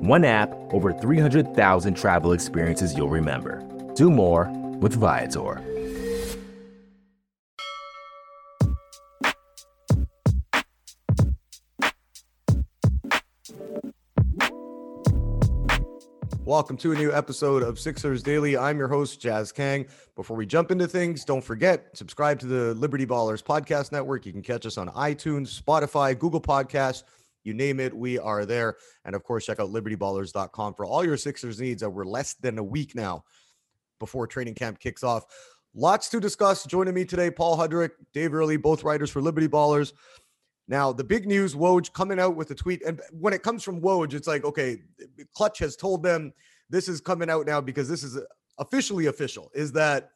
One app, over 300,000 travel experiences you'll remember. Do more with Viator. Welcome to a new episode of Sixers Daily. I'm your host, Jazz Kang. Before we jump into things, don't forget, subscribe to the Liberty Ballers Podcast Network. You can catch us on iTunes, Spotify, Google Podcasts, you name it, we are there. And of course, check out libertyballers.com for all your Sixers needs. We're less than a week now before training camp kicks off. Lots to discuss. Joining me today, Paul Hudrick, Dave Early, both writers for Liberty Ballers. Now, the big news, Woj coming out with a tweet. And when it comes from Woj, it's like, okay, Klutch has told them this is coming out now because this is officially official, is that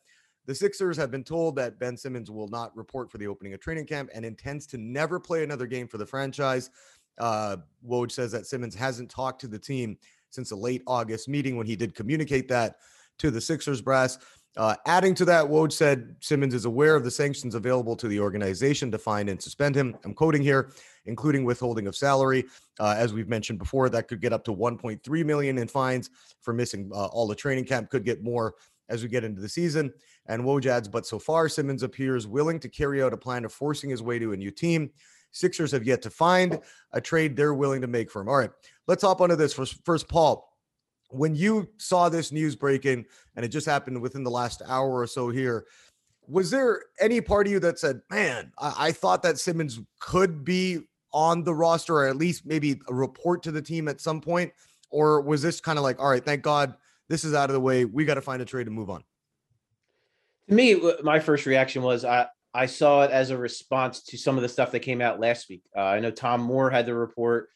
the Sixers have been told that Ben Simmons will not report for the opening of training camp and intends to never play another game for the franchise. Uh, Woj says that Simmons hasn't talked to the team since a late August meeting when he did communicate that to the Sixers brass. Uh, adding to that, Woj said Simmons is aware of the sanctions available to the organization to fine and suspend him. I'm quoting here, including withholding of salary. Uh, as we've mentioned before, that could get up to 1.3 million in fines for missing uh, all the training camp. Could get more as we get into the season. And Woj adds, but so far Simmons appears willing to carry out a plan of forcing his way to a new team. Sixers have yet to find a trade they're willing to make for him. All right, let's hop onto this first. First, Paul when you saw this news breaking and it just happened within the last hour or so here, was there any part of you that said, man, I, I thought that Simmons could be on the roster or at least maybe a report to the team at some point? Or was this kind of like, all right, thank God this is out of the way. We got to find a trade to move on? To me, my first reaction was I, I saw it as a response to some of the stuff that came out last week. Uh, I know Tom Moore had the report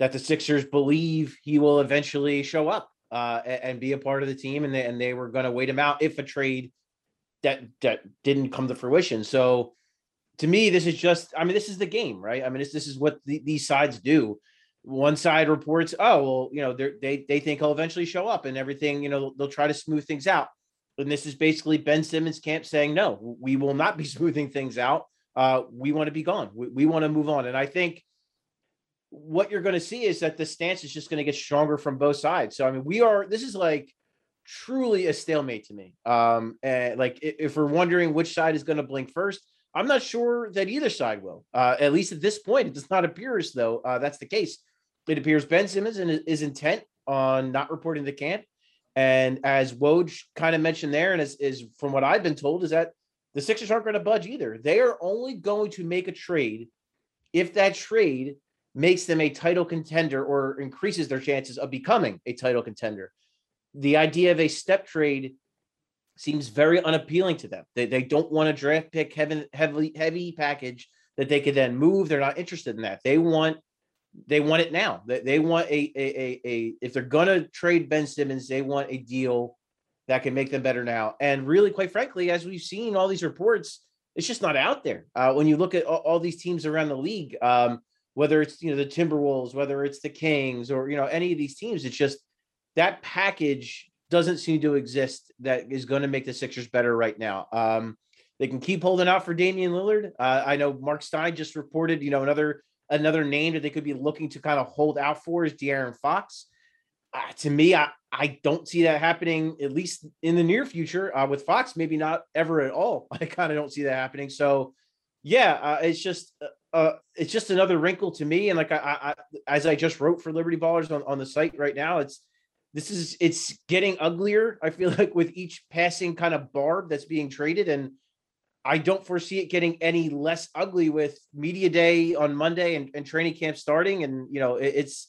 that the Sixers believe he will eventually show up uh, and, be a part of the team, and they and they were going to wait him out if a trade that that didn't come to fruition. So to me, this is just I mean, this is the game, right? I mean, this is what the, these sides do. One side reports, oh well, you know, they they think he'll eventually show up and everything. You know, they'll try to smooth things out. And this is basically Ben Simmons' camp saying, no, we will not be smoothing things out. Uh, we want to be gone. We, we want to move on. And I think what you're going to see is that the stance is just going to get stronger from both sides. So I mean, we are. This is like truly a stalemate to me. Um, and like if we're wondering which side is going to blink first, I'm not sure that either side will. Uh, at least at this point, it does not appear as though uh, that's the case. It appears Ben Simmons is intent on not reporting to camp. And as Woj kind of mentioned there, and is, is from what I've been told, is that the Sixers aren't going to budge either. They are only going to make a trade if that trade makes them a title contender or increases their chances of becoming a title contender. The idea of a step trade seems very unappealing to them. They, they don't want a draft pick heavy, heavily heavy package that they could then move. They're not interested in that. They want they want it now. They, they want a, a, a, a if they're gonna trade Ben Simmons, they want a deal that can make them better now. And really, quite frankly, as we've seen all these reports, it's just not out there. Uh, when you look at all, all, these teams around the league, um, whether it's you know the Timberwolves, whether it's the Kings, or you know any of these teams. It's just that package doesn't seem to exist that is going to make the Sixers better right now. Um, they can keep holding out for Damian Lillard. Uh, I know Marc Stein just reported, you know, another another name that they could be looking to kind of hold out for is De'Aaron Fox. Uh, to me, I, I don't see that happening at least in the near future. Uh, with Fox, maybe not ever at all. I kind of don't see that happening. So, yeah, uh, it's just uh, uh, it's just another wrinkle to me. And like I, I, as I just wrote for Liberty Ballers on, on the site right now, it's this is it's getting uglier. I feel like with each passing kind of barb that's being traded, and I don't foresee it getting any less ugly with media day on Monday and, and training camp starting. And you know, it, it's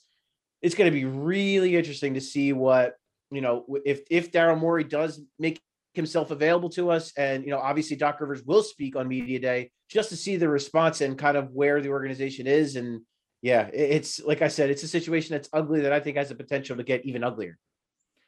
it's going to be really interesting to see what you know if if Daryl Morey does make himself available to us, and you know, obviously Doc Rivers will speak on media day just to see the response and kind of where the organization is and yeah, it's like I said, it's a situation that's ugly that I think has the potential to get even uglier.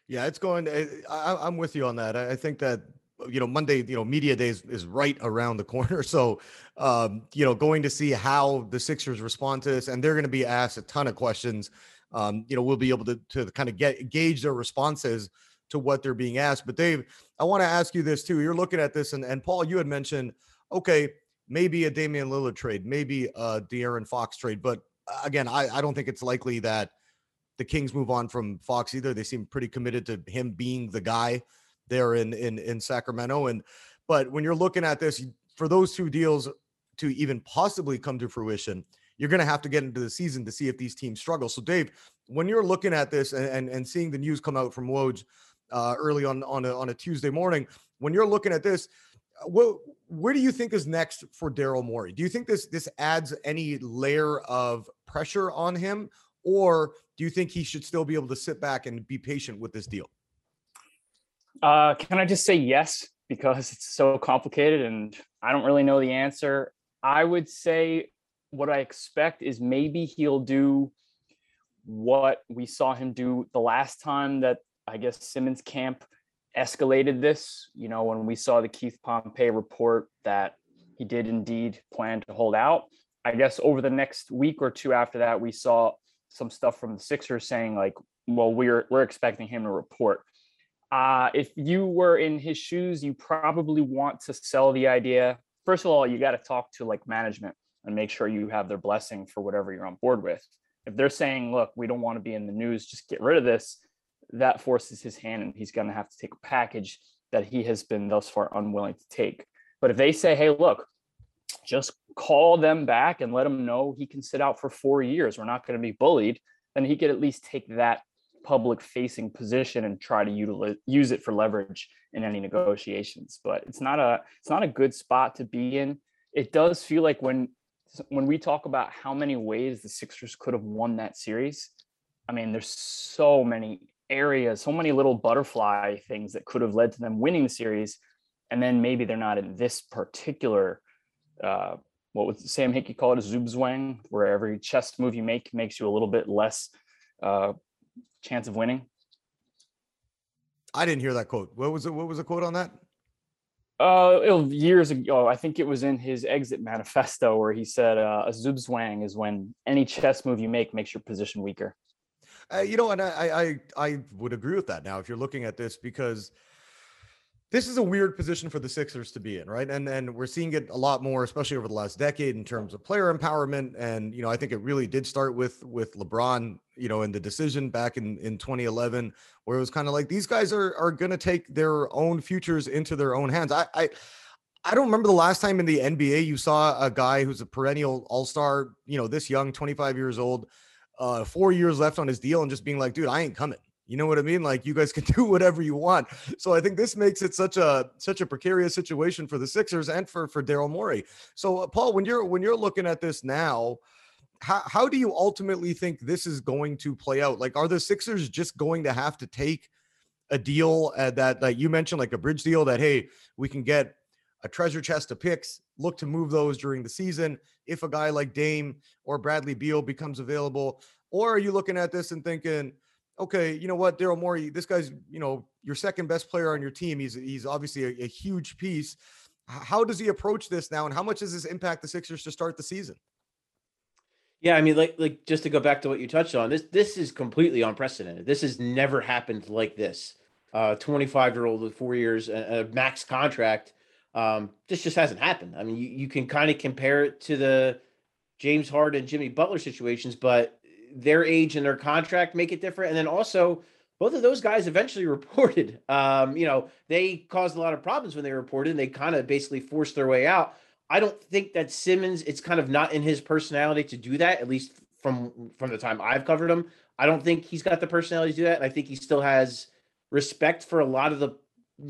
Yeah, it's going. I, am with you on that. I think that you know Monday, you know, media days is right around the corner. So, um, you know, going to see how the Sixers respond to this, and they're going to be asked a ton of questions. Um, you know, we'll be able to to kind of get gauge their responses to what they're being asked. But Dave, I want to ask you this too. You're looking at this, and and Paul, you had mentioned, okay, maybe a Damian Lillard trade, maybe a De'Aaron Fox trade, but uh, again, I, I don't think it's likely that the Kings move on from Fox either. They seem pretty committed to him being the guy there in in in Sacramento. And but when you're looking at this, for those two deals to even possibly come to fruition, you're going to have to get into the season to see if these teams struggle. So, Dave, when you're looking at this and and, and seeing the news come out from Woj uh, early on on a, on a Tuesday morning, when you're looking at this, uh, what where do you think is next for Daryl Morey? Do you think this this adds any layer of pressure on him, or do you think he should still be able to sit back and be patient with this deal? Uh, can I just say yes because it's so complicated and I don't really know the answer. I would say what I expect is maybe he'll do what we saw him do the last time that I guess Simmons camp escalated this. You know, when we saw the Keith Pompey report that he did indeed plan to hold out. I guess over the next week or two after that, we saw some stuff from the Sixers saying like, well, we're we're expecting him to report. Uh, if you were in his shoes, you probably want to sell the idea. First of all, you got to talk to like management and make sure you have their blessing for whatever you're on board with. If they're saying, look, we don't want to be in the news, just get rid of this, that forces his hand and he's going to have to take a package that he has been thus far unwilling to take. But if they say, hey, look, just call them back and let them know he can sit out for four years, we're not going to be bullied, then he could at least take that public facing position and try to utilize, use it for leverage in any negotiations. But it's not a it's not a good spot to be in. It does feel like when when we talk about how many ways the Sixers could have won that series, I mean, there's so many areas, so many little butterfly things that could have led to them winning the series. And then maybe they're not in this particular, uh, what would Sam Hinkie call it, a zugzwang, where every chess move you make makes you a little bit less uh, chance of winning. I didn't hear that quote. What was it? What was the quote on that? Uh, years ago, I think it was in his exit manifesto where he said, uh, "A zugzwang is when any chess move you make makes your position weaker." Uh, you know, and I, I I would agree with that. Now, if you're looking at this, because this is a weird position for the Sixers to be in, right? And and we're seeing it a lot more, especially over the last decade, in terms of player empowerment. And you know, I think it really did start with with LeBron, you know, in the decision back in in 2011, where it was kind of like these guys are are going to take their own futures into their own hands. I I. I don't remember the last time in the NBA you saw a guy who's a perennial all star, you know, this young, 25 years old, uh, four years left on his deal and just being like, dude, I ain't coming. You know what I mean? Like you guys can do whatever you want. So I think this makes it such a such a precarious situation for the Sixers and for for Daryl Morey. So uh, Paul, when you're when you're looking at this now, how how do you ultimately think this is going to play out? Like, are the Sixers just going to have to take a deal uh, that that you mentioned, like a bridge deal that hey, we can get a treasure chest of picks, look to move those during the season if a guy like Dame or Bradley Beal becomes available? Or are you looking at this and thinking, okay, you know what, Daryl Morey, this guy's, you know, your second best player on your team. He's he's obviously a, a huge piece. How does he approach this now, and how much does this impact the Sixers to start the season? Yeah, I mean, like, like just to go back to what you touched on, this this is completely unprecedented. This has never happened like this. Uh, 25 year old with four years, a, a max contract um, this just hasn't happened. I mean, you, you can kind of compare it to the James Harden, Jimmy Butler situations, but their age and their contract make it different. And then also, both of those guys eventually reported. Um, you know, they caused a lot of problems when they reported, and they kind of basically forced their way out. I don't think that Simmons, it's kind of not in his personality to do that, at least from from the time I've covered him. I don't think he's got the personality to do that. And I think he still has respect for a lot of the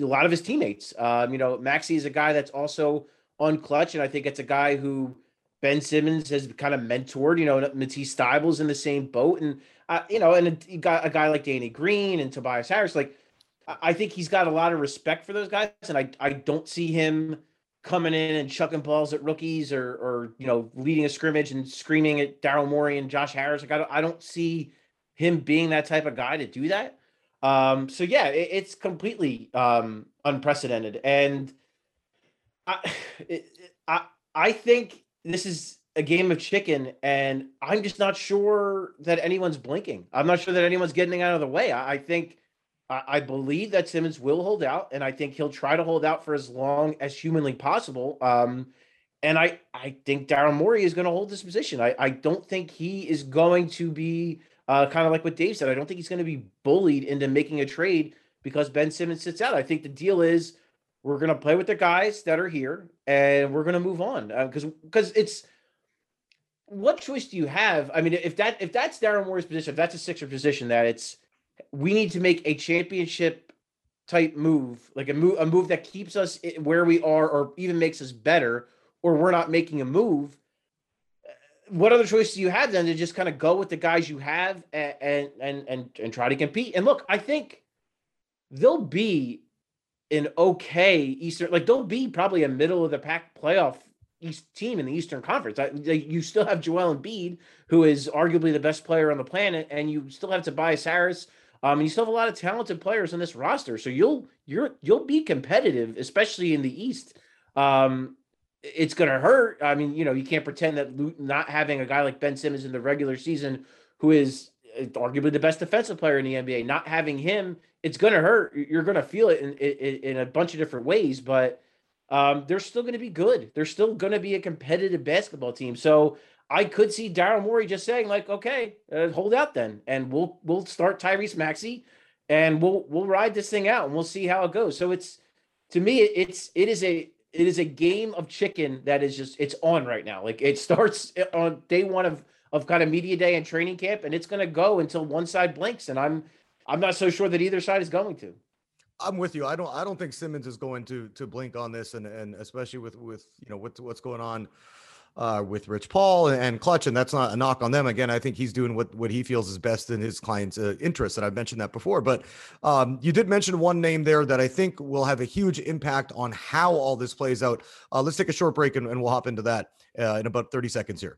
a lot of his teammates. Um, you know, Maxey is a guy that's also on Klutch, and I think it's a guy who Ben Simmons has kind of mentored. You know, Matisse Thybulle's in the same boat, and uh, you know, and you got a guy like Danny Green and Tobias Harris. Like, I think he's got a lot of respect for those guys, and I I don't see him coming in and chucking balls at rookies or or you know leading a scrimmage and screaming at Daryl Morey and Josh Harris. Like I don't I don't see him being that type of guy to do that. Um, so yeah, it, it's completely um, unprecedented, and I, it, I I think this is a game of chicken, and I'm just not sure that anyone's blinking. I'm not sure that anyone's getting out of the way. I, I think I, believe that Simmons will hold out, and I think he'll try to hold out for as long as humanly possible. Um, and I, I think Daryl Morey is going to hold this position. I, I don't think he is going to be uh, kind of like what Dave said. I don't think he's going to be bullied into making a trade because Ben Simmons sits out. I think the deal is we're to play with the guys that are here and we're to move on because uh, because it's what choice do you have? I mean, if that if that's Daryl Morey's position, if that's a Sixer position, that it's we need to make a championship type move, like a move, a move that keeps us where we are, or even makes us better, or we're not making a move. What other choice do you have then to just kind of go with the guys you have and and and and try to compete? And look, I think they'll be an okay Eastern, like they'll be probably a middle of the pack playoff East team in the Eastern Conference. I, you still have Joel Embiid, who is arguably the best player on the planet, and you still have Tobias Harris, um, you still have a lot of talented players on this roster, so you'll you're you'll be competitive, especially in the East. Um, it's going to hurt. I mean, you know, you can't pretend that not having a guy like Ben Simmons in the regular season, who is arguably the best defensive player in the NBA, not having him, it's going to hurt. You're going to feel it in, in, in a bunch of different ways, but um, they're still going to be good. They're still going to be a competitive basketball team. So I could see Daryl Morey just saying like, okay, uh, hold out then, and we'll we'll start Tyrese Maxey, and we'll we'll ride this thing out, and we'll see how it goes. So it's to me, it's it is a it is a game of chicken that is just it's on right now. Like it starts on day one of of kind of media day and training camp, and it's going to go until one side blinks, and I'm I'm not so sure that either side is going to. I'm with you. I don't. I don't think Simmons is going to to blink on this, and and especially with with you know what's what's going on uh, with Rich Paul and Klutch, and that's not a knock on them. Again, I think he's doing what what he feels is best in his client's uh, interest, and I've mentioned that before. But um, you did mention one name there that I think will have a huge impact on how all this plays out. Uh, let's take a short break, and, and we'll hop into that uh, in about 30 seconds here.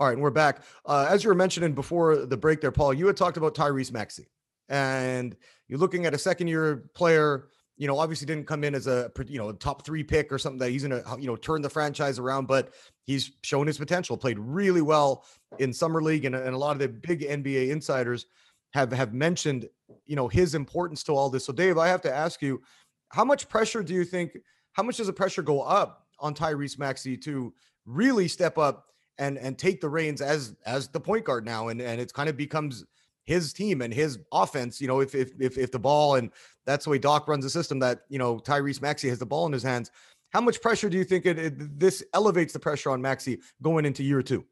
All right, and we're back. Uh, as you were mentioning before the break there, Paul, you had talked about Tyrese Maxey. And you're looking at a second year player you know, obviously didn't come in as a you know top three pick or something that he's gonna you know turn the franchise around, but he's shown his potential. Played really well in summer league, and, and a lot of the big NBA insiders have have mentioned you know his importance to all this. So, Dave, I have to ask you, how much pressure do you think? How much does the pressure go up on Tyrese Maxey to really step up and and take the reins as as the point guard now, and and it kind of becomes his team and his offense. You know, if if if, if the ball and that's the way Doc runs the system that you know Tyrese Maxey has the ball in his hands. How much pressure do you think it, it this elevates the pressure on Maxey going into year two?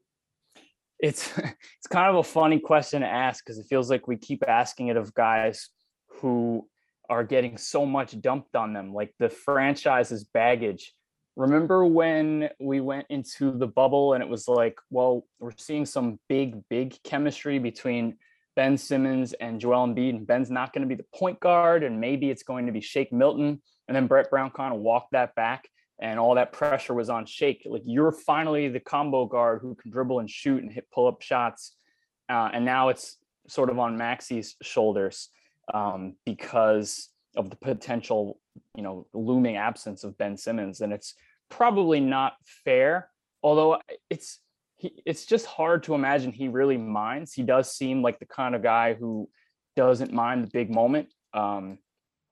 It's it's kind of a funny question to ask because it feels like we keep asking it of guys who are getting so much dumped on them, like the franchise's baggage. Remember when we went into the bubble and it was like, well, we're seeing some big, big chemistry between Ben Simmons and Joel Embiid, and Ben's not going to be the point guard, and maybe it's going to be Shake Milton. And then Brett Brown kind of walked that back, and all that pressure was on Shake. Like you're finally the combo guard who can dribble and shoot and hit pull up shots, uh, and now it's sort of on Maxey's shoulders um, because of the potential, you know, looming absence of Ben Simmons, and it's probably not fair. Although it's he, it's just hard to imagine he really minds. He does seem like the kind of guy who doesn't mind the big moment. Um,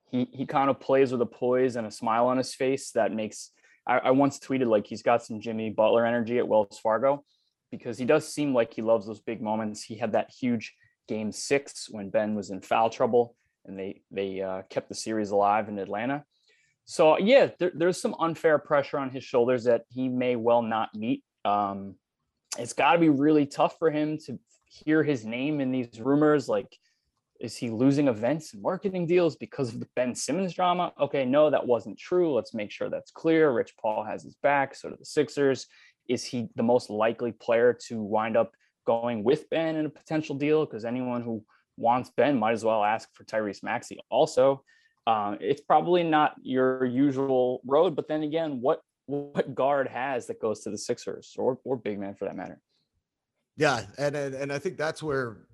he he kind of plays with a poise and a smile on his face that makes. I, I once tweeted like he's got some Jimmy Butler energy at Wells Fargo, because he does seem like he loves those big moments. He had that huge game six when Ben was in foul trouble and they they uh, kept the series alive in Atlanta. So yeah, there, there's some unfair pressure on his shoulders that he may well not meet. Um, it's got to be really tough for him to hear his name in these rumors. Like, is he losing events and marketing deals because of the Ben Simmons drama? Okay, no, that wasn't true. Let's make sure that's clear. Rich Paul has his back. So do the Sixers. Is he the most likely player to wind up going with Ben in a potential deal? Because anyone who wants Ben might as well ask for Tyrese Maxey. Also, uh, it's probably not your usual road, but then again, what what guard has that goes to the Sixers or or big man for that matter? Yeah, and and, and I think that's where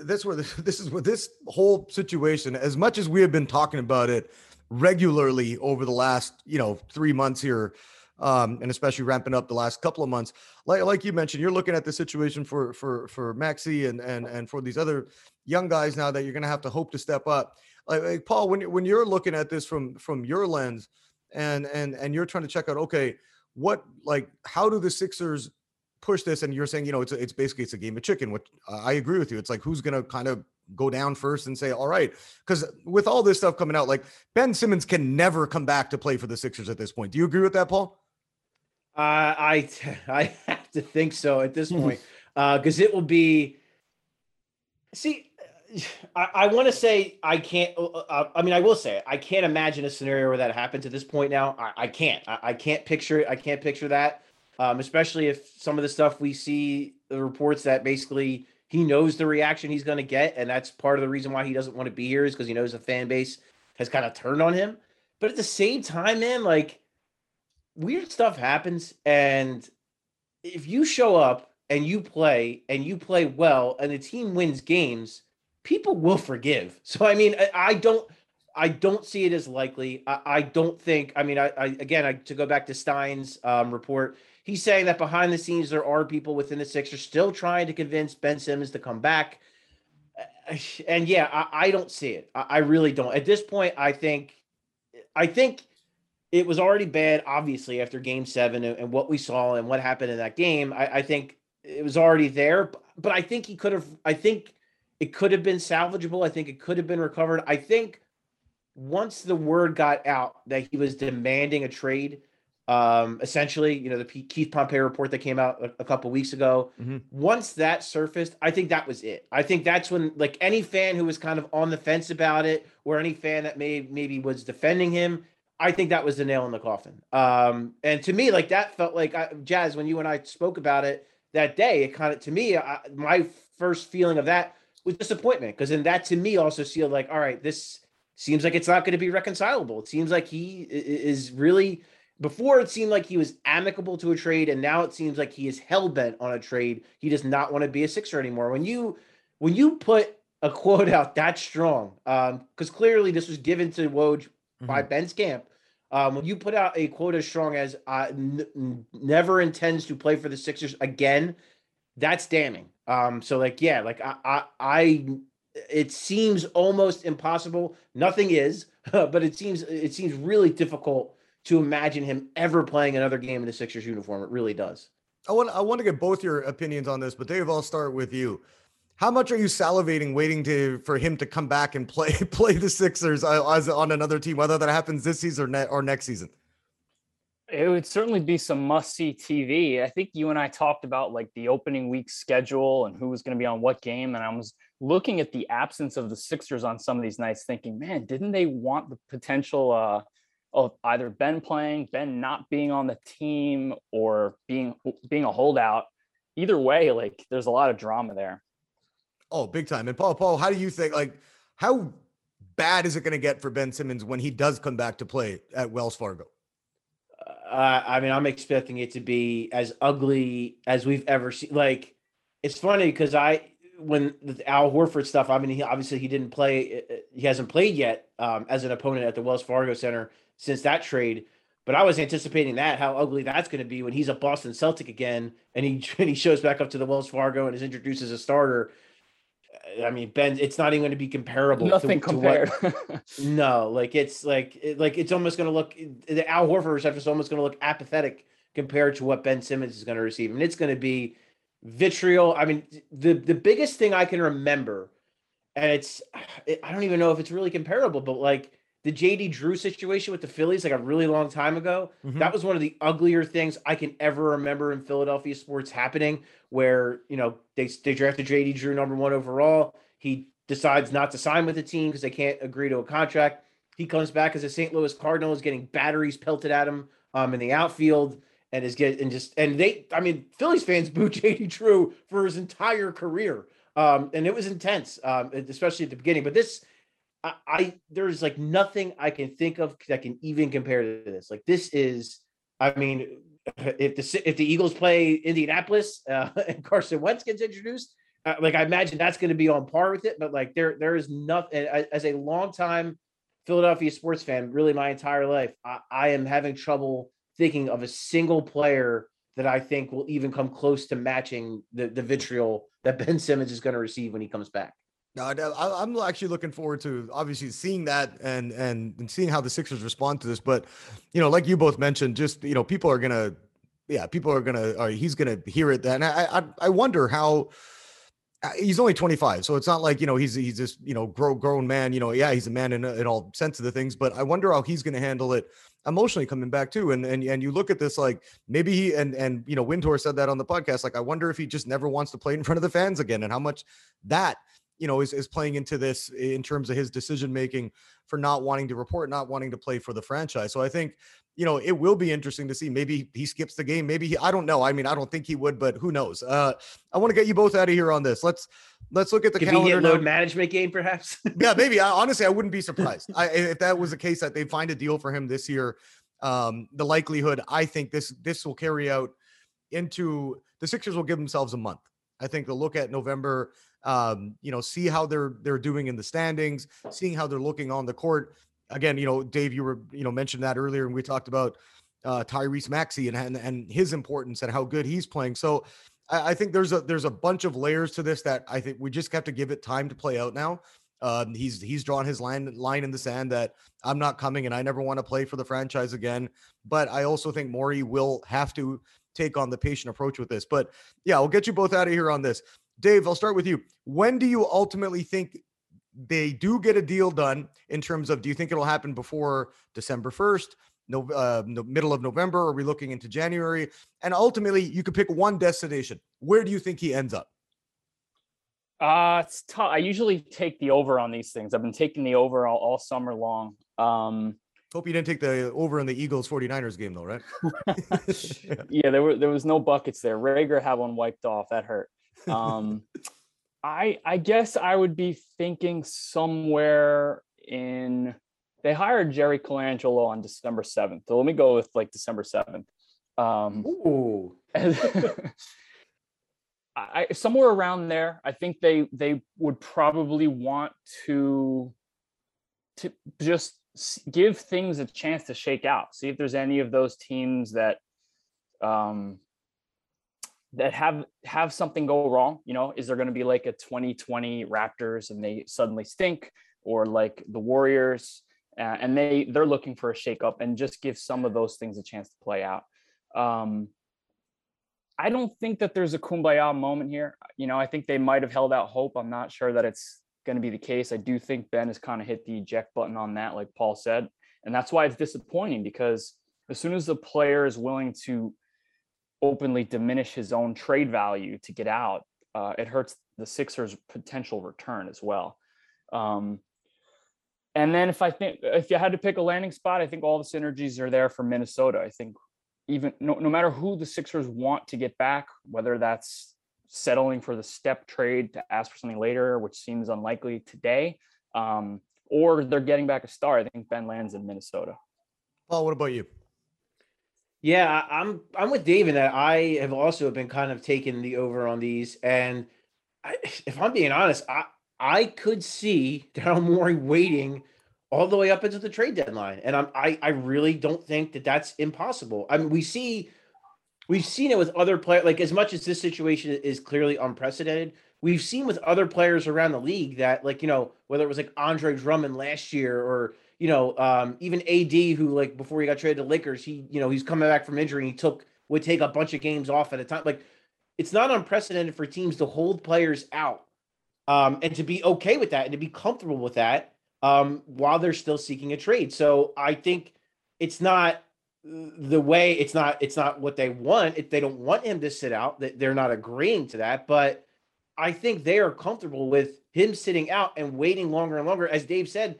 that's where this, this is where this whole situation, as much as we have been talking about it regularly over the last you know three months here um, and especially ramping up the last couple of months. Like like you mentioned, you're looking at the situation for for for Maxey and and and for these other young guys now that you're going to have to hope to step up. Like, like Paul, when when you're looking at this from from your lens, and and and you're trying to check out, okay, what like how do the Sixers push this? And you're saying, you know, it's it's basically it's a game of chicken. Which I agree with you. It's like who's going to kind of go down first and say, all right, because with all this stuff coming out, like Ben Simmons can never come back to play for the Sixers at this point. Do you agree with that, Paul? Uh, I I have to think so at this point because uh, it will be. See, I, I want to say I can't. Uh, uh, I mean, I will say I can't imagine a scenario where that happens at this point. Now, I, I can't. I, I, can't picture it. I can't picture that. Um, especially if some of the stuff we see, the reports that basically he knows the reaction he's going to get, and that's part of the reason why he doesn't want to be here is because he knows the fan base has kind of turned on him. But at the same time, man, like weird stuff happens and if you show up and you play and you play well and the team wins games people will forgive. So i mean i, I don't i don't see it as likely. I, I don't think i mean I, I, again I, to go back to stein's um, report he's saying that behind the scenes there are people within the sixers still trying to convince ben simmons to come back. And yeah i, I don't see it. I, really don't. At this point i think i think it was already bad, obviously, after game seven and, and what we saw and what happened in that game. I, I, think it was already there, but I think he could have, I think it could have been salvageable. I think it could have been recovered. I think once the word got out that he was demanding a trade, um, essentially, you know, the Keith Pompey report that came out a, a couple weeks ago, mm-hmm. once that surfaced, I think that was it. I think that's when, like, any fan who was kind of on the fence about it, or any fan that may maybe was defending him, I think that was the nail in the coffin. Um, and to me, like that felt like I, Jazz when you and I spoke about it that day. It kind of to me, I, my first feeling of that was disappointment because then that to me also sealed like, all right, this seems like it's not going to be reconcilable. It seems like he is really. Before it seemed like he was amicable to a trade, and now it seems like he is hell bent on a trade. He does not want to be a Sixer anymore. When you when you put a quote out that strong, um, because um, clearly this was given to Woj mm-hmm. by Ben's camp. Um, when you put out a quote as strong as uh, n- never intends to play for the Sixers again, that's damning. Um, so like, yeah, like I, I, I, it seems almost impossible. Nothing is, but it seems it seems really difficult to imagine him ever playing another game in a Sixers uniform. It really does. I want I want to get both your opinions on this, but Dave, I'll start with you. How much are you salivating waiting to for him to come back and play play the Sixers uh, as on another team, whether that happens this season or, ne- or next season? It would certainly be some must see TV. I think you and I talked about like the opening week schedule and who was going to be on what game. And I was looking at the absence of the Sixers on some of these nights, thinking, man, didn't they want the potential uh, of either Ben playing, Ben not being on the team, or being being a holdout? Either way, like there's a lot of drama there. Oh, big time. And Paul, Paul, how do you think? Like, how bad is it going to get for Ben Simmons when he does come back to play at Wells Fargo? Uh, I mean, I'm expecting it to be as ugly as we've ever seen. Like, it's funny because I, when the Al Horford stuff, I mean, he, obviously he didn't play, uh, uh, he hasn't played yet um, as an opponent at the Wells Fargo Center since that trade. But I was anticipating that how ugly that's going to be when he's a Boston Celtic again, and he and he shows back up to the Wells Fargo and is introduced as a starter I mean, Ben, it's not even going to be comparable. Nothing to, compared. To what, no, like it's like it, like it's almost going to look. The Al Horford reception is almost going to look apathetic compared to what Ben Simmons is going to receive, and it's going to be vitriol. I mean, the the biggest thing I can remember, and it's I don't even know if it's really comparable, but like the JD Drew situation with the Phillies like a really long time ago. Mm-hmm. That was one of the uglier things I can ever remember in Philadelphia sports happening where, you know, they, they drafted JD Drew number one overall. He decides not to sign with the team because they can't agree to a contract. He comes back as a St. Louis Cardinal, is getting batteries pelted at him um, in the outfield and is getting and just and they I mean Phillies fans boo JD Drew for his entire career. Um, and it was intense, um, especially at the beginning. But this I, I there's like nothing I can think of that can even compare to this. Like this is, I mean, if the if the Eagles play Indianapolis uh, and Carson Wentz gets introduced, uh, like I imagine that's going to be on par with it. But like there there is nothing as a long time Philadelphia sports fan, really my entire life, I, I am having trouble thinking of a single player that I think will even come close to matching the the vitriol that Ben Simmons is going to receive when he comes back. No, I, am actually looking forward to obviously seeing that and, and and seeing how the Sixers respond to this. But you know, like you both mentioned, just you know, people are gonna, yeah, people are gonna, or he's gonna hear it. And I I, I wonder how. Uh, he's only 25, so it's not like you know he's he's this you know grown grown man. You know, yeah, he's a man in in all sense of the things. But I wonder how he's going to handle it emotionally coming back too. And and and you look at this like maybe he and and you know Wintour said that on the podcast. Like I wonder if he just never wants to play in front of the fans again, and how much that you know, is, is playing into this in terms of his decision making for not wanting to report, not wanting to play for the franchise. So I think, you know, it will be interesting to see. Maybe he skips the game. Maybe he, I don't know. I mean, I don't think he would, but who knows? Uh, I want to get you both out of here on this. Let's let's look at the Could calendar. load management game, perhaps. yeah, maybe. I, honestly, I wouldn't be surprised I, if that was the case that they find a deal for him this year. Um, the likelihood, I think this this will carry out into the Sixers will give themselves a month. I think they'll look at November um, you know, see how they're they're doing in the standings, seeing how they're looking on the court. Again, you know, Dave, you were you know mentioned that earlier, and we talked about uh, Tyrese Maxey and, and and his importance and how good he's playing. So I, I, think there's a there's a bunch of layers to this that I think we just have to give it time to play out now. Um, he's he's drawn his line line in the sand that I'm not coming and I never want to play for the franchise again. But I also think Morey will have to take on the patient approach with this. But yeah, we'll get you both out of here on this. Dave, I'll start with you. When do you ultimately think they do get a deal done in terms of do you think it'll happen before December 1st, no, uh, no, middle of November? Are we looking into January? And ultimately, you could pick one destination. Where do you think he ends up? Uh, it's tough. I usually take the over on these things. I've been taking the over all, all summer long. Um, Hope you didn't take the over in the Eagles 49ers game though, right? yeah. yeah, there were there was no buckets there. Reagor had one wiped off. That hurt. Um, I I guess I would be thinking somewhere in. They hired Jerry Colangelo on December seventh. So let me go with like December seventh. Um, Ooh. I, somewhere around there, I think they they would probably want to to just give things a chance to shake out. See if there's any of those teams that um, that have have something go wrong you know is there going to be like a 2020 raptors and they suddenly stink or like the warriors uh, and they they're looking for a shakeup and just give some of those things a chance to play out. Um i don't think that there's a kumbaya moment here. You know i think they might have held out hope. I'm not sure that it's going to be the case. I do think ben has kind of hit the eject button on that like paul said and that's why it's disappointing because as soon as the player is willing to openly diminish his own trade value to get out, uh, it hurts the Sixers' potential return as well. Um, and then if I think if you had to pick a landing spot, I think all the synergies are there for Minnesota. I think even no, no matter who the Sixers want to get back, whether that's settling for the step trade to ask for something later, which seems unlikely today, um, or they're getting back a star. I think Ben lands in Minnesota. Paul, what about you? Yeah, I'm I'm with Dave in that I have also been kind of taking the over on these, and I, if I'm being honest, I I could see Daryl Morey waiting all the way up into the trade deadline, and I'm I I really don't think that that's impossible. I mean, we see we've seen it with other players. Like as much as this situation is clearly unprecedented, we've seen with other players around the league that like you know whether it was like Andre Drummond last year or you know, um, even AD, who like before he got traded to Lakers, he, you know, he's coming back from injury. he took would take a bunch of games off at a time. Like it's not unprecedented for teams to hold players out, um, and to be okay with that and to be comfortable with that. um, while they're still seeking a trade. So I think it's not the way it's not it's not what they want. If they don't want him to sit out, that they're not agreeing to that. But I think they are comfortable with him sitting out and waiting longer and longer. As Dave said,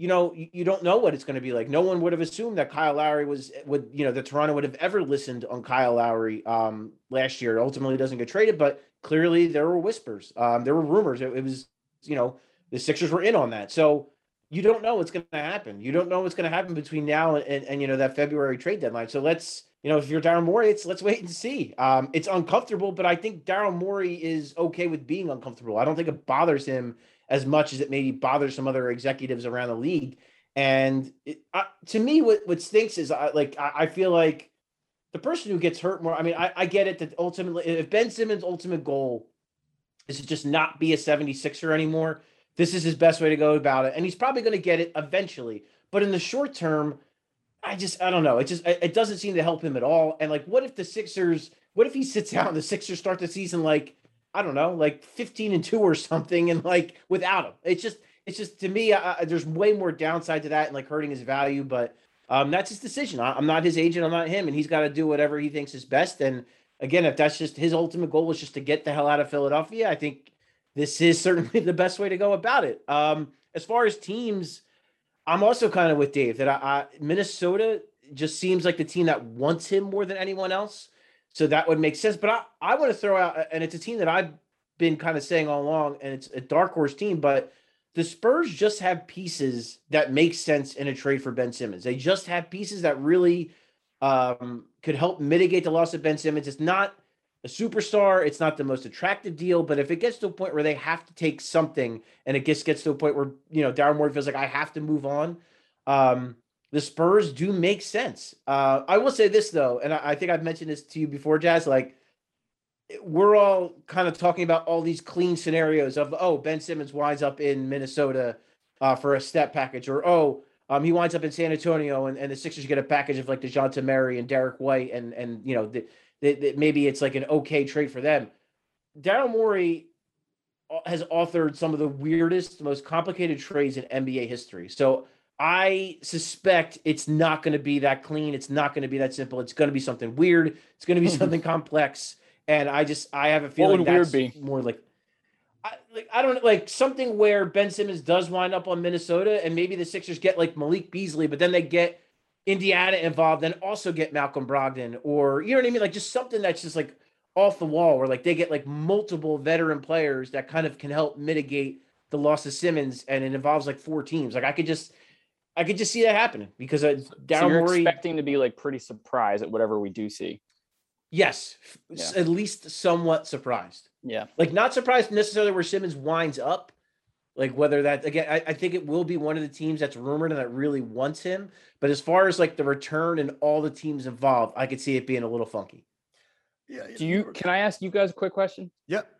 you know, you, don't know what it's going to be like. No one would have assumed that Kyle Lowry was would you know that Toronto would have ever listened on Kyle Lowry um, last year. Ultimately, doesn't get traded, but clearly there were whispers, um, there were rumors. It, it was you know the Sixers were in on that. So you don't know what's going to happen. You don't know what's going to happen between now and, and, and, you know that February trade deadline. So let's you know if you're Daryl Morey, it's let's wait and see. Um, it's uncomfortable, but I think Daryl Morey is okay with being uncomfortable. I don't think it bothers him as much as it maybe bothers some other executives around the league. And it, uh, to me, what what stinks is I like I, I, feel like the person who gets hurt more. I mean, I, I get it that ultimately, if Ben Simmons' ultimate goal is to just not be a 76er anymore this is his best way to go about it. And he's probably going to get it eventually. But in the short term, I just, I don't know. It just, it doesn't seem to help him at all. And like, what if the Sixers, what if he sits out and the Sixers start the season like, I don't know, like 15 and two or something and like without him? It's just, it's just to me, there's way more downside to that and like hurting his value. But um, that's his decision. I, I'm not his agent. I'm not him. And he's got to do whatever he thinks is best. And again, if that's just his ultimate goal is just to get the hell out of Philadelphia, I think this is certainly the best way to go about it. Um, as far as teams, I'm also kind of with Dave that I, I, Minnesota just seems like the team that wants him more than anyone else. So that would make sense. But I, I want to throw out, and it's a team that I've been kind of saying all along, and it's a dark horse team, but the Spurs just have pieces that make sense in a trade for Ben Simmons. They just have pieces that really um, could help mitigate the loss of Ben Simmons. It's not a superstar. It's not the most attractive deal, but if it gets to a point where they have to take something and it just gets to a point where, you know, Daryl Morey feels like I have to move on, um, the Spurs do make sense. Uh, I will say this though, and I, I think I've mentioned this to you before, Jazz, like we're all kind of talking about all these clean scenarios of, oh, Ben Simmons winds up in Minnesota uh, for a step package, or oh, um, he winds up in San Antonio and, and the Sixers get a package of like Dejounte Murray and Derrick White and and you know the that, that maybe it's like an okay trade for them. Daryl Morey uh, has authored some of the weirdest, most complicated trades in NBA history. So I suspect it's not going to be that clean. It's not going to be that simple. It's going to be something weird. It's going to be something complex. And I just I have a feeling that's more like I, like I don't like something where Ben Simmons does wind up on Minnesota, and maybe the Sixers get like Malik Beasley, but then they get Indiana involved, then also get Malcolm Brogdon, or you know what I mean? Like just something that's just like off the wall, where like they get like multiple veteran players that kind of can help mitigate the loss of Simmons, and it involves like four teams. Like I could just, I could just see that happening because uh, Daryl so you're Morey, expecting to be like pretty surprised at whatever we do see. Yes, yeah. at least somewhat surprised. Yeah, like not surprised necessarily where Simmons winds up, like whether that again, I, I, think it will be one of the teams that's rumored and that really wants him. But as far as like the return and all the teams involved, I could see it being a little funky. Yeah. Do you? Can I ask you guys a quick question? Yep.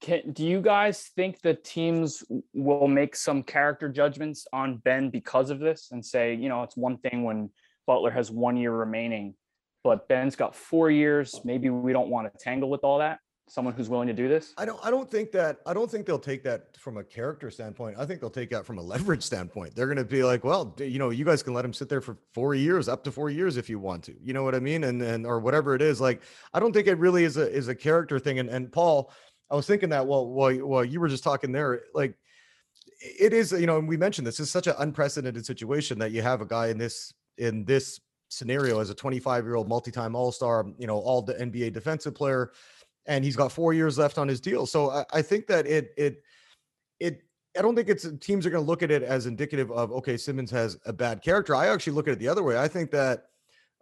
Can, do you guys think the teams will make some character judgments on Ben because of this and say, you know, it's one thing when Butler has one year remaining, but Ben's got four years. Maybe we don't want to tangle with all that someone who's willing to do this? I don't I don't think that I don't think they'll take that from a character standpoint. I think they'll take that from a leverage standpoint. They're going to be like, well, you know, you guys can let him sit there for 4 years, up to 4 years if you want to. You know what I mean? And and or whatever it is. Like I don't think it really is a is a character thing and and Paul, I was thinking that well while while you were just talking there like it is you know and we mentioned this is such an unprecedented situation that you have a guy in this in this scenario as a 25 year old multi-time all-star you know all the nba defensive player and he's got four years left on his deal. So I, I think that it it it I don't think it's teams are going to look at it as indicative of okay Simmons has a bad character. I actually look at it the other way. I think that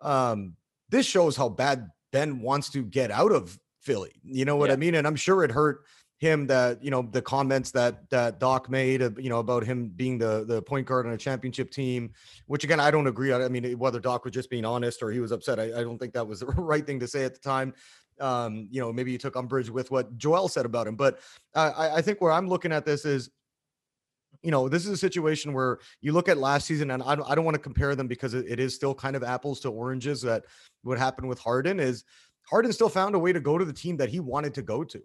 um, this shows how bad Ben wants to get out of Philly. You know what yeah. I mean? And I'm sure it hurt him that you know the comments that that Doc made, you know, about him being the the point guard on a championship team, which again I don't agree. I mean, whether Doc was just being honest or he was upset, I, I don't think that was the right thing to say at the time um, you know, maybe you took umbrage with what Joel said about him. But I, I think where I'm looking at this is, you know, this is a situation where you look at last season, and I don't, I don't want to compare them because it, it is still kind of apples to oranges. That what happened with Harden is Harden still found a way to go to the team that he wanted to go to.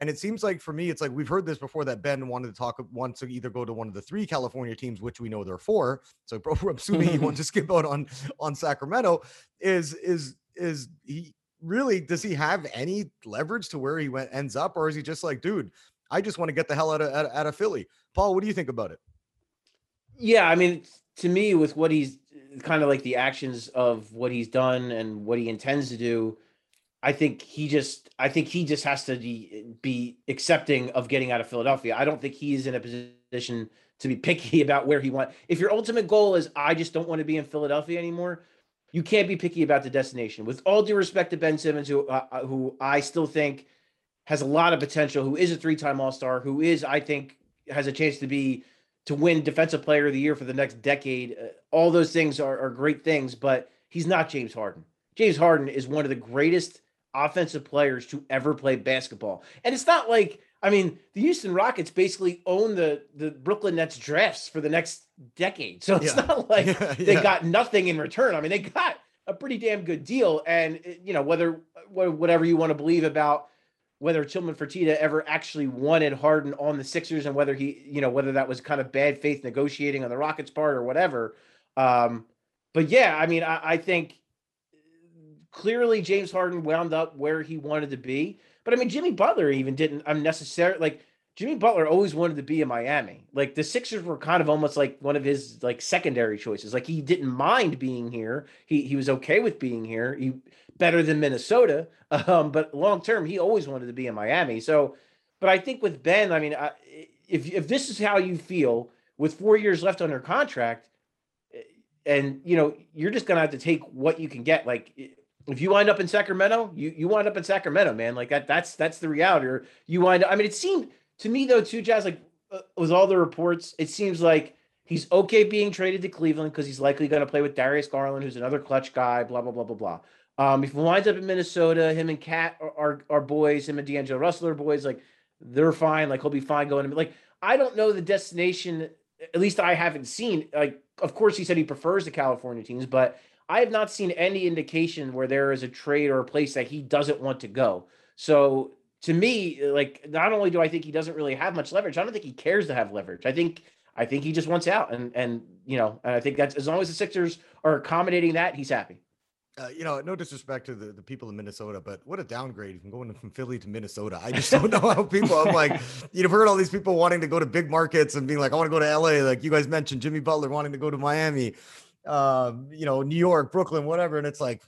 And it seems like for me, it's like we've heard this before that Ben wanted to talk, wants to either go to one of the three California teams, which we know there are four. So I'm assuming he wants to skip out on on Sacramento. Is is is he really does he have any leverage to where he went ends up, or is he just like, dude, I just want to get the hell out of out, out of Philly? Paul, what do you think about it? Yeah, I mean, to me, with what he's kind of like the actions of what he's done and what he intends to do, I think he just I think he just has to be, be accepting of getting out of Philadelphia. I don't think he's in a position to be picky about where he wants. If your ultimate goal is I just don't want to be in Philadelphia anymore, you can't be picky about the destination. With all due respect to Ben Simmons, who uh, uh who I still think has a lot of potential, who is a three-time All-Star, who is I think has a chance to be to win Defensive Player of the Year for the next decade. Uh, all those things are, are great things, but he's not James Harden. James Harden is one of the greatest offensive players to ever play basketball. And it's not like, I mean, the Houston Rockets basically own the the Brooklyn Nets drafts for the next decade. So it's yeah. not like yeah, they got nothing in return. I mean, they got a pretty damn good deal. And you know, whether whatever you want to believe about whether Tilman Fertitta ever actually wanted Harden on the Sixers and whether he, you know, whether that was kind of bad faith negotiating on the Rockets part or whatever. Um, but yeah, I mean, I, I think clearly James Harden wound up where he wanted to be. But I mean, Jimmy Butler even didn't unnecessarily like Jimmy Butler always wanted to be in Miami. Like the Sixers were kind of almost like one of his like secondary choices. Like he didn't mind being here. He he was okay with being here. He better than Minnesota. Um, but long term, he always wanted to be in Miami. So, but I think with Ben, I mean, I, if if this is how you feel with four years left on your contract, eh, and you know you're just gonna have to take what you can get. Like if you wind up in Sacramento, you you wind up in Sacramento, man. Like that that's that's the reality. Or you wind up. I mean, it seemed to me though, too, Jazz. Like uh, with all the reports, it seems like he's okay being traded to Cleveland because he's likely going to play with Darius Garland, who's another Klutch guy. Blah blah blah blah blah. Um, if he winds up in Minnesota, him and KAT are, are, are boys. Him and D'Angelo Russell are boys. Like they're fine. Like he'll be fine going. To, Like I don't know the destination. At least I haven't seen. Like of course he said he prefers the California teams, but I have not seen any indication where there is a trade or a place that he doesn't want to go. So to me, like not only do I think he doesn't really have much leverage, I don't think he cares to have leverage. I think I think he just wants out, and and you know, and I think that's as long as the Sixers are accommodating that, he's happy. Uh, you know, no disrespect to the, the people in Minnesota, but what a downgrade from going from Philly to Minnesota. I just don't know how people. I'm like, you've heard all these people wanting to go to big markets and being like, I want to go to LA. Like you guys mentioned, Jimmy Butler wanting to go to Miami um, you know, New York, Brooklyn, whatever. And it's like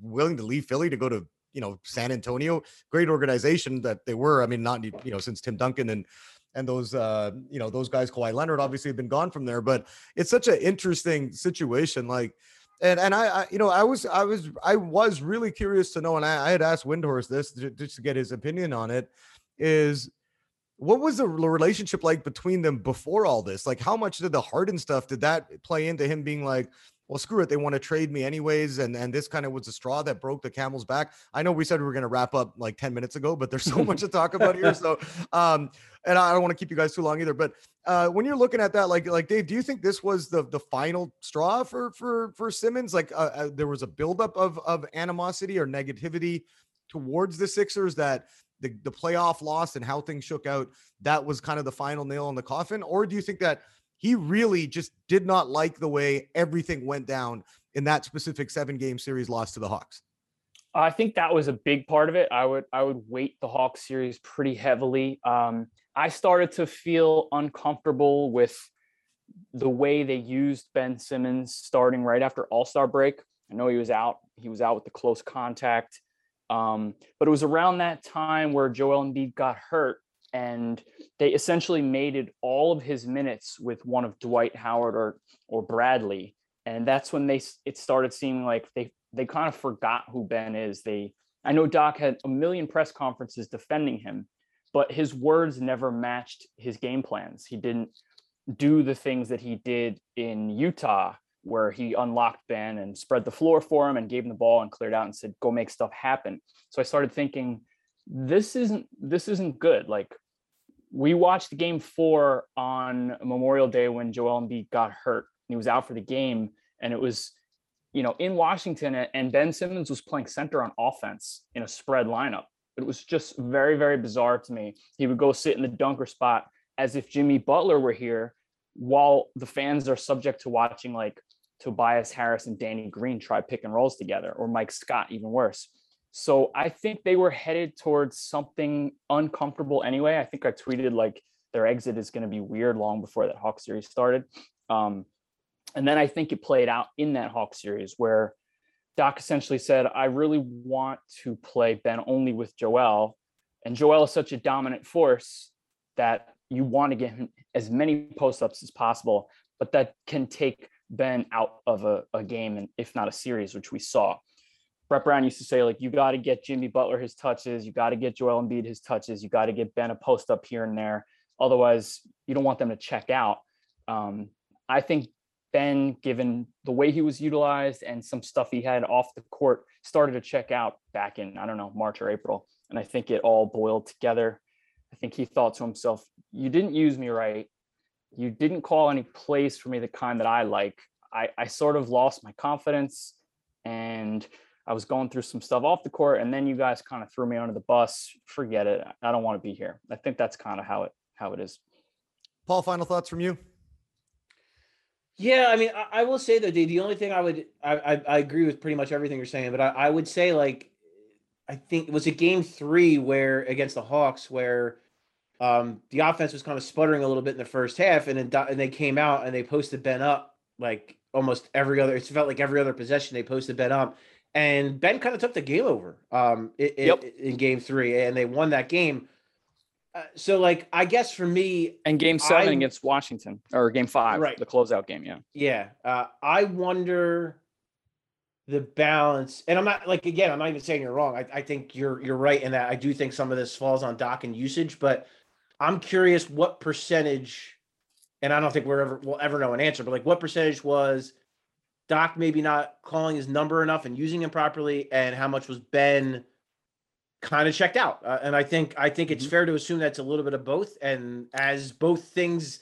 willing to leave Philly to go to, you know, San Antonio. Great organization that they were. I mean, not you know, since Tim Duncan and and those uh, you know, those guys, Kawhi Leonard, obviously have been gone from there. But it's such an interesting situation. Like, and and I, I, you know, I was I was I was really curious to know, and I, I had asked Windhorst this just to get his opinion on it. Is what was the relationship like between them before all this? Like, how much did the Harden stuff did that play into him being like, well, screw it, they want to trade me anyways, and and this kind of was the straw that broke the camel's back. I know we said we were going to wrap up like ten minutes ago, but there's so much to talk about here. So, um, and I don't want to keep you guys too long either. But uh, when you're looking at that, like like Dave, do you think this was the the final straw for for for Simmons? Like, uh, uh, there was a buildup of of animosity or negativity towards the Sixers that the, the playoff loss and how things shook out, that was kind of the final nail in the coffin? Or do you think that he really just did not like the way everything went down in that specific seven game series loss to the Hawks? I think that was a big part of it. I would I would weight the Hawks series pretty heavily. Um, I started to feel uncomfortable with the way they used Ben Simmons starting right after All Star break. I know he was out. He was out with the close contact. Um, but it was around that time where Joel Embiid got hurt, and they essentially mated all of his minutes with one of Dwight Howard or or Bradley, and that's when they it started seeming like they they kind of forgot who Ben is. They I know Doc had a million press conferences defending him, but his words never matched his game plans. He didn't do the things that he did in Utah where he unlocked Ben and spread the floor for him and gave him the ball and cleared out and said, "Go make stuff happen." So I started thinking, this isn't this isn't good. Like we watched game four on Memorial Day when Joel Embiid got hurt. He was out for the game, and it was, you know, in Washington, and Ben Simmons was playing center on offense in a spread lineup. It was just very, very bizarre to me. He would go sit in the dunker spot as if Jimmy Butler were here, while the fans are subject to watching like Tobias Harris and Danny Green try pick and rolls together, or Mike Scott, even worse. So I think they were headed towards something uncomfortable anyway. I think I tweeted like their exit is going to be weird long before that Hawk series started. Um, and then I think it played out in that Hawk series where Doc essentially said, I really want to play Ben only with Joel. And Joel is such a dominant force that you want to get him as many post ups as possible, but that can take Ben out of a, a game and if not a series, which we saw. Brett Brown used to say, like, you got to get Jimmy Butler his touches, you got to get Joel Embiid his touches, you got to get Ben a post up here and there. Otherwise, you don't want them to check out. Um, I think Ben, given the way he was utilized and some stuff he had off the court, started to check out back in, I don't know, March or April. And I think it all boiled together. I think he thought to himself, you didn't use me right. You didn't call any plays for me the kind that I like. I, I sort of lost my confidence and I was going through some stuff off the court. And then you guys kind of threw me under the bus. Forget it. I don't want to be here. I think that's kind of how it how it is. Paul, final thoughts from you? Yeah, I mean, I, I will say though, Dave, the only thing I would, I, I, I agree with pretty much everything you're saying, but I, I would say like, I think it was a game three where against the Hawks where um, the offense was kind of sputtering a little bit in the first half, and then and they came out and they posted Ben up like almost every other. It felt like every other possession they posted Ben up, and Ben kind of took the game over um, in, yep. in game three, and they won that game. Uh, so like I guess for me and game 7 I, against Washington or game 5 right the closeout game yeah yeah uh, I wonder the balance and I'm not like again I'm not even saying you're wrong I, I think you're you're right in that I do think some of this falls on Doc and usage but I'm curious what percentage and I don't think we're ever we'll ever know an answer but like what percentage was Doc maybe not calling his number enough and using him properly and how much was Ben kind of checked out. Uh, and I think I think it's mm-hmm. fair to assume that's a little bit of both. And as both things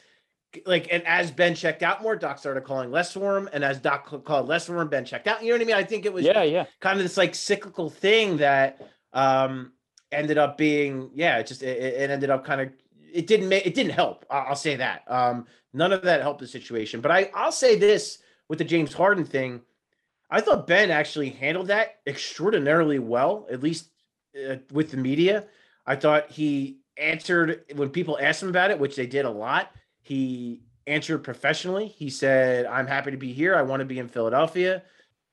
like and as Ben checked out more, Doc started calling less for him. And as Doc called less for him, Ben checked out. You know what I mean? I think it was yeah, yeah, kind of this like cyclical thing that um ended up being yeah, it just it, it ended up kind of it didn't make it didn't help. I'll say that. Um, none of that helped the situation. But I I'll say this with the James Harden thing. I thought Ben actually handled that extraordinarily well, at least uh, with the media. I thought he answered when people asked him about it, which they did a lot. He answered professionally. He said, "I'm happy to be here. I want to be in Philadelphia."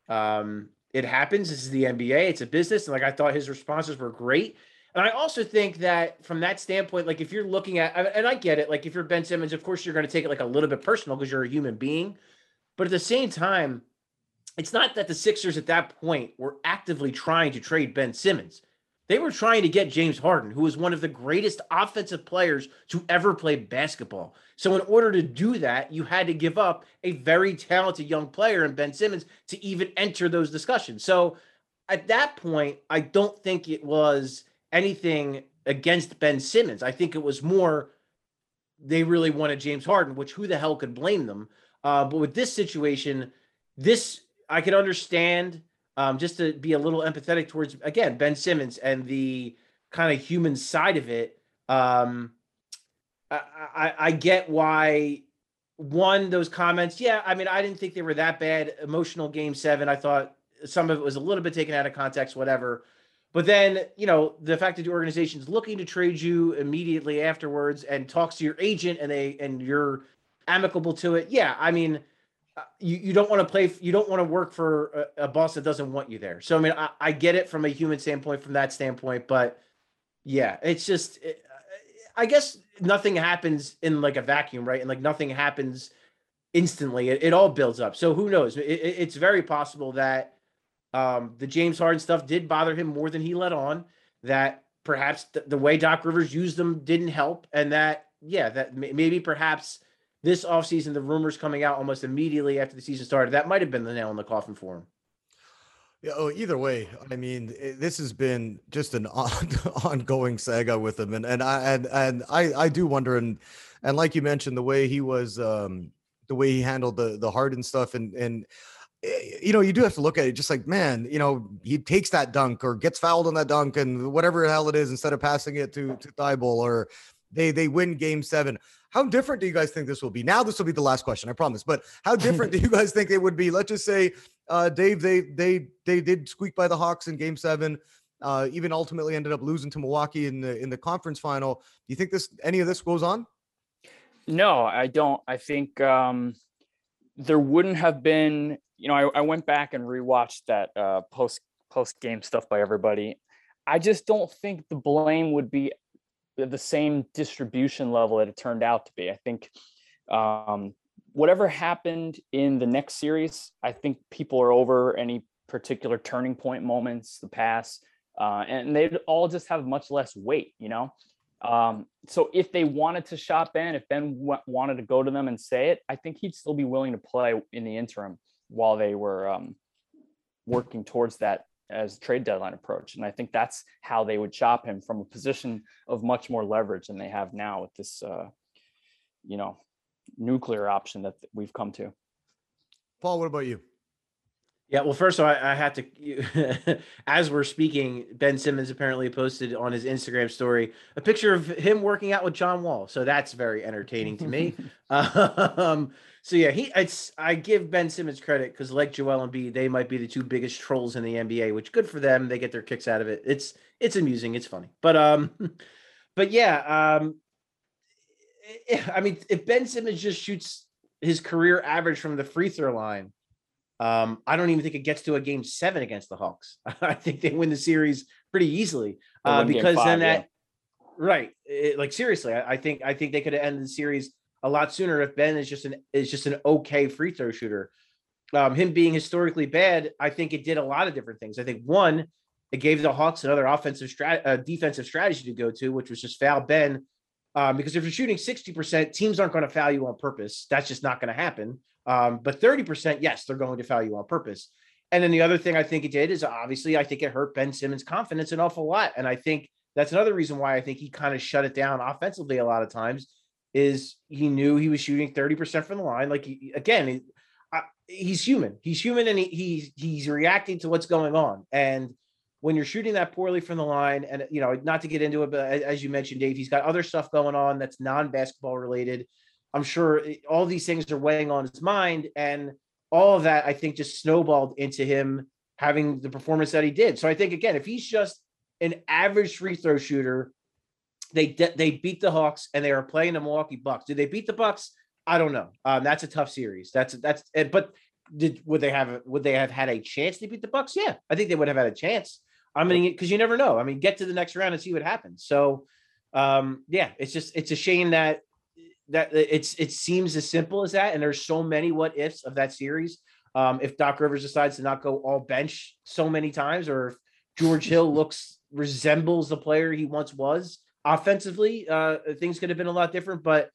Um, it happens. This is the NBA. It's a business, and like I thought, his responses were great. And I also think that from that standpoint, like if you're looking at, and I get it, like if you're Ben Simmons, of course you're going to take it like a little bit personal because you're a human being. But at the same time, it's not that the Sixers at that point were actively trying to trade Ben Simmons. They were trying to get James Harden, who was one of the greatest offensive players to ever play basketball. So, in order to do that, you had to give up a very talented young player in Ben Simmons to even enter those discussions. So, at that point, I don't think it was anything against Ben Simmons. I think it was more they really wanted James Harden, which who the hell could blame them? Uh, but with this situation, this I could understand um, just to be a little empathetic towards again Ben Simmons and the kind of human side of it. Um, I, I, I get why one those comments. Yeah, I mean I didn't think they were that bad. Emotional game seven. I thought some of it was a little bit taken out of context. Whatever. But then, you know, the fact that the organization is looking to trade you immediately afterwards and talks to your agent and they and you're amicable to it. Yeah, I mean, uh, you, you don't want to play you don't want to work for a, a, boss that doesn't want you there. So i mean I, I, get it from a human standpoint from that standpoint but yeah it's just it, i guess nothing happens in like a vacuum right? And like nothing happens instantly. It, it all builds up. So who knows? It, it's very possible that um, the james harden stuff did bother him more than he let on that perhaps the, the way doc rivers used them didn't help and that yeah that maybe perhaps this offseason, the rumors coming out almost immediately after the season started, that might have been the nail in the coffin for him. Yeah, oh, either way, I mean, it, this has been just an on, ongoing saga with him, and and I and and I I do wonder, and and like you mentioned, the way he was, um, the way he handled the the Harden stuff, and and eh, you know, you do have to look at it just like, man, you know, he takes that dunk or gets fouled on that dunk and whatever the hell it is instead of passing it to to Thybulle or they they win game seven. How different do you guys think this will be? Now this will be the last question, I promise. But how different do you guys think it would be? Let's just say, uh, Dave, they they they did squeak by the Hawks in game seven. Uh, even ultimately ended up losing to Milwaukee in the in the conference final. Do you think this any of this goes on? No, I don't. I think um, there wouldn't have been. You know, I, I went back and rewatched that uh, post post game stuff by everybody. I just don't think the blame would be the same distribution level that it turned out to be. I think um, whatever happened in the next series, I think people are over any particular turning point moments, the past, uh, and they'd all just have much less weight, you know. Um, so if they wanted to shop Ben, if Ben w- wanted to go to them and say it, I think he'd still be willing to play in the interim while they were um, working towards that as trade deadline approach. And I think that's how they would shop him from a position of much more leverage than they have now with this, uh, you know, nuclear option that we've come to. Paul, what about you? Yeah, well, first of all, I, I had to, as we're speaking, Ben Simmons apparently posted on his Instagram story a picture of him working out with John Wall. So that's very entertaining to me. um, so yeah, he, it's, I give Ben Simmons credit because like Joel Embiid, they might be the two biggest trolls in the NBA, which good for them. They get their kicks out of it. It's, it's amusing. It's funny, but, um, but yeah, um, I mean, if Ben Simmons just shoots his career average from the free throw line, um, I don't even think it gets to a game seven against the Hawks. I think they win the series pretty easily uh, because five, then that, yeah. right? It, like seriously, I, I, think I think they could have ended the series a lot sooner if Ben is just an is just an okay free throw shooter. Um, him being historically bad, I think it did a lot of different things. I think one, it gave the Hawks another offensive strat, uh, defensive strategy to go to, which was just foul Ben. Um, because if you're shooting 60%, teams aren't going to foul you on purpose. That's just not going to happen. Um, but 30%, yes, they're going to foul you on purpose. And then the other thing I think it did is obviously I think it hurt Ben Simmons' confidence an awful lot. And I think that's another reason why I think he kind of shut it down offensively a lot of times is he knew he was shooting 30% from the line. Like he, again, he, uh, he's human. He's human and he, he's he's reacting to what's going on. And when you're shooting that poorly from the line, and you know, not to get into it, but as you mentioned, Dave, he's got other stuff going on that's non-basketball related. I'm sure all these things are weighing on his mind, and all of that I think just snowballed into him having the performance that he did. So I think again, if he's just an average free throw shooter, they they beat the Hawks and they are playing the Milwaukee Bucks. Did they beat the Bucks? I don't know. Um, that's a tough series. That's that's but did would they have would they have had a chance to beat the Bucks? Yeah, I think they would have had a chance. I mean, because you never know. I mean, get to the next round and see what happens. So, um, yeah, it's just it's a shame that that it's it seems as simple as that, and there's so many what ifs of that series. Um, if Doc Rivers decides to not go all bench so many times, or if George Hill looks resembles the player he once was offensively, uh, things could have been a lot different. But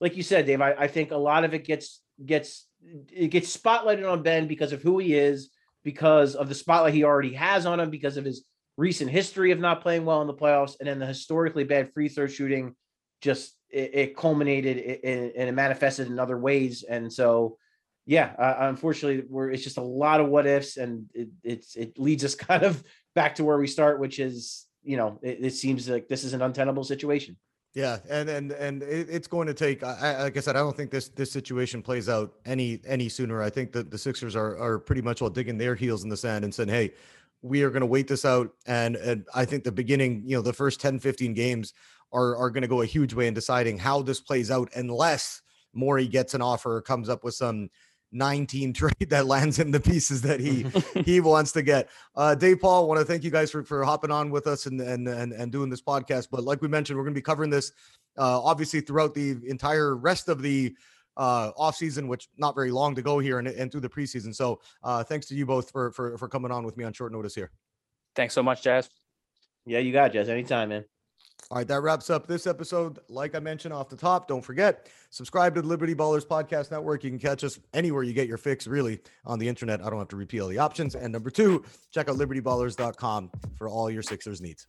like you said, Dave, I, I think a lot of it gets gets it gets spotlighted on Ben because of who he is, because of the spotlight he already has on him, because of his recent history of not playing well in the playoffs, and then the historically bad free throw shooting just it, it culminated and it manifested in other ways. And so, yeah, uh, unfortunately, we're it's just a lot of what ifs, and it, it's it leads us kind of back to where we start, which is you know it, it seems like this is an untenable situation. Yeah, and and and it's going to take. I, like I said, I don't think this this situation plays out any any sooner. I think that the Sixers are are pretty much all digging their heels in the sand and saying, "Hey, we are going to wait this out." And and I think the beginning, you know, the first 10, 15 games are are going to go a huge way in deciding how this plays out, unless Morey gets an offer or comes up with some 19 trade that lands him the pieces that he he wants to get. Uh, Dave Paul, want to thank you guys for, for hopping on with us and, and and and doing this podcast. But like we mentioned, we're going to be covering this uh, obviously throughout the entire rest of the uh, off season, which not very long to go here and, and through the preseason. So uh, thanks to you both for for for coming on with me on short notice here. Thanks so much, Jazz. Yeah, you got it, Jazz. Anytime, man. All right, that wraps up this episode. Like I mentioned off the top, don't forget, subscribe to the Liberty Ballers Podcast Network. You can catch us anywhere you get your fix, really, on the internet. I don't have to repeat all the options. And number two, check out libertyballers.com for all your Sixers needs.